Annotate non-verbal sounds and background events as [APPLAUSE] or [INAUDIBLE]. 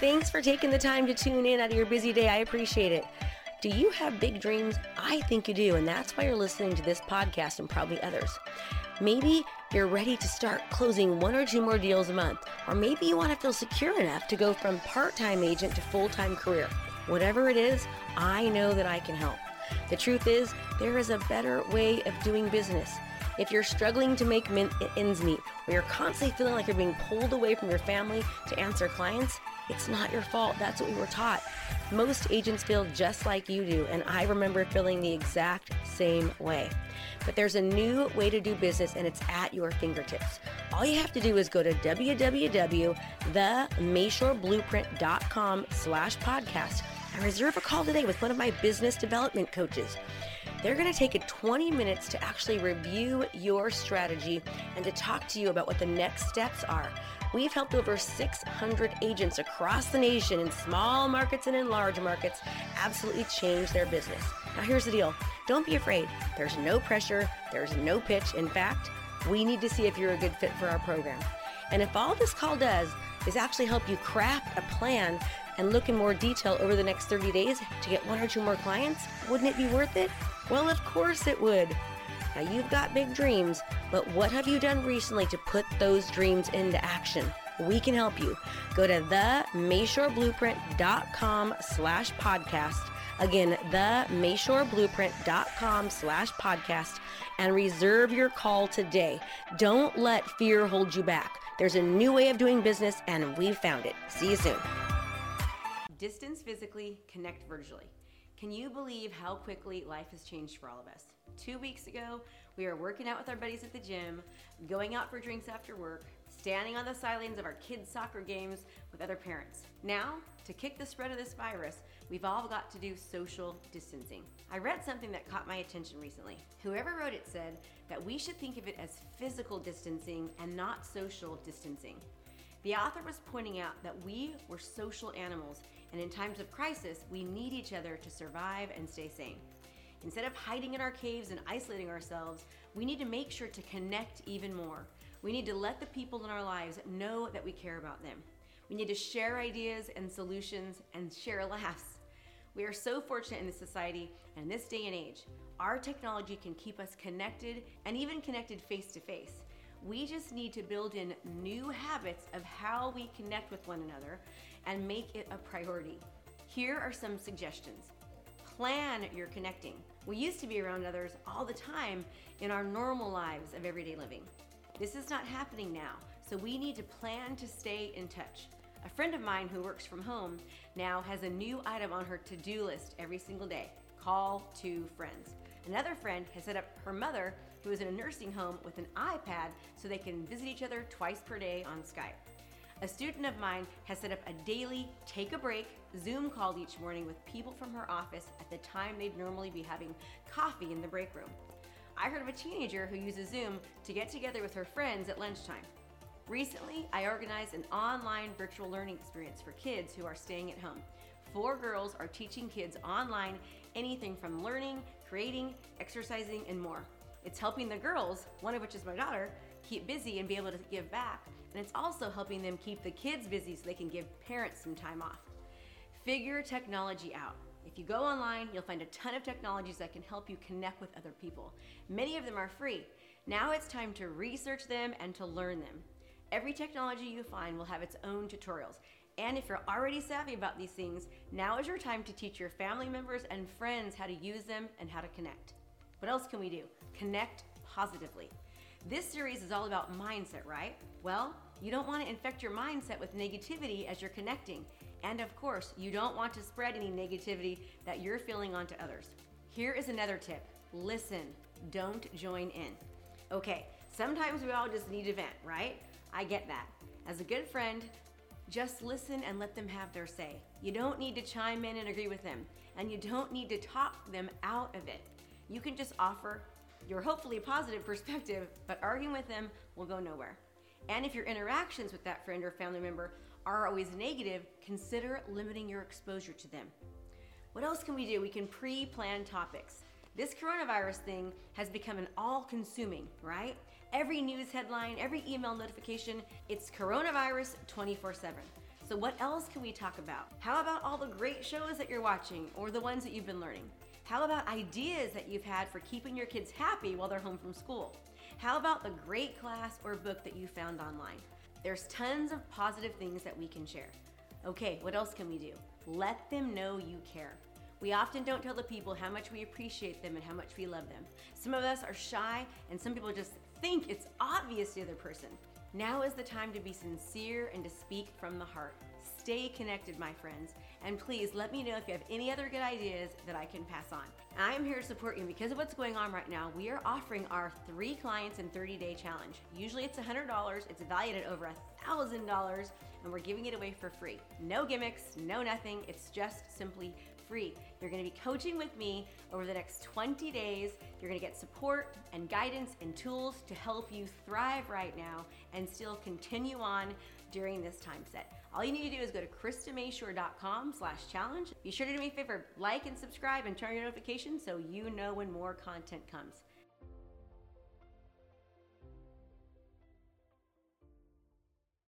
Thanks for taking the time to tune in out of your busy day. I appreciate it. Do you have big dreams? I think you do, and that's why you're listening to this podcast and probably others. Maybe you're ready to start closing one or two more deals a month, or maybe you want to feel secure enough to go from part time agent to full time career. Whatever it is, I know that I can help. The truth is, there is a better way of doing business. If you're struggling to make ends meet, or you're constantly feeling like you're being pulled away from your family to answer clients, it's not your fault. That's what we were taught. Most agents feel just like you do, and I remember feeling the exact same way. But there's a new way to do business, and it's at your fingertips. All you have to do is go to www.themashoreblueprint.com slash podcast and reserve a call today with one of my business development coaches. They're going to take it 20 minutes to actually review your strategy and to talk to you about what the next steps are. We've helped over 600 agents across the nation in small markets and in large markets absolutely change their business. Now, here's the deal don't be afraid. There's no pressure, there's no pitch. In fact, we need to see if you're a good fit for our program. And if all this call does is actually help you craft a plan and look in more detail over the next 30 days to get one or two more clients, wouldn't it be worth it? Well, of course it would. Now you've got big dreams, but what have you done recently to put those dreams into action? We can help you. Go to themashoreblueprint.com slash podcast. Again, themashoreblueprint.com slash podcast and reserve your call today. Don't let fear hold you back. There's a new way of doing business and we've found it. See you soon. Distance physically, connect virtually. Can you believe how quickly life has changed for all of us? Two weeks ago, we were working out with our buddies at the gym, going out for drinks after work, standing on the sidelines of our kids' soccer games with other parents. Now, to kick the spread of this virus, we've all got to do social distancing. I read something that caught my attention recently. Whoever wrote it said that we should think of it as physical distancing and not social distancing. The author was pointing out that we were social animals, and in times of crisis, we need each other to survive and stay sane. Instead of hiding in our caves and isolating ourselves, we need to make sure to connect even more. We need to let the people in our lives know that we care about them. We need to share ideas and solutions and share laughs. We are so fortunate in this society and in this day and age. Our technology can keep us connected and even connected face to face. We just need to build in new habits of how we connect with one another and make it a priority. Here are some suggestions. Plan your connecting. We used to be around others all the time in our normal lives of everyday living. This is not happening now, so we need to plan to stay in touch. A friend of mine who works from home now has a new item on her to do list every single day call two friends. Another friend has set up her mother, who is in a nursing home, with an iPad so they can visit each other twice per day on Skype. A student of mine has set up a daily take a break Zoom call each morning with people from her office at the time they'd normally be having coffee in the break room. I heard of a teenager who uses Zoom to get together with her friends at lunchtime. Recently, I organized an online virtual learning experience for kids who are staying at home. Four girls are teaching kids online anything from learning, creating, exercising, and more. It's helping the girls, one of which is my daughter, keep busy and be able to give back. And it's also helping them keep the kids busy so they can give parents some time off. Figure technology out. If you go online, you'll find a ton of technologies that can help you connect with other people. Many of them are free. Now it's time to research them and to learn them. Every technology you find will have its own tutorials. And if you're already savvy about these things, now is your time to teach your family members and friends how to use them and how to connect. What else can we do? Connect positively. This series is all about mindset, right? Well, you don't want to infect your mindset with negativity as you're connecting. And of course, you don't want to spread any negativity that you're feeling onto others. Here is another tip listen, don't join in. Okay, sometimes we all just need to vent, right? I get that. As a good friend, just listen and let them have their say. You don't need to chime in and agree with them, and you don't need to talk them out of it. You can just offer your hopefully positive [LAUGHS] perspective, but arguing with them will go nowhere. And if your interactions with that friend or family member are always negative, consider limiting your exposure to them. What else can we do? We can pre plan topics. This coronavirus thing has become an all consuming, right? Every news headline, every email notification, it's coronavirus 24 7. So, what else can we talk about? How about all the great shows that you're watching or the ones that you've been learning? How about ideas that you've had for keeping your kids happy while they're home from school? How about the great class or book that you found online? There's tons of positive things that we can share. Okay, what else can we do? Let them know you care. We often don't tell the people how much we appreciate them and how much we love them. Some of us are shy, and some people just think it's obvious to the other person. Now is the time to be sincere and to speak from the heart. Stay connected, my friends, and please let me know if you have any other good ideas that I can pass on. I am here to support you because of what's going on right now. We are offering our three clients in 30 day challenge. Usually it's $100, it's valued at over $1,000, and we're giving it away for free. No gimmicks, no nothing, it's just simply free. You're gonna be coaching with me over the next 20 days. You're gonna get support and guidance and tools to help you thrive right now and still continue on during this time set. All you need to do is go to KristaMashore.com slash challenge. Be sure to do me a favor, like and subscribe and turn on your notifications so you know when more content comes.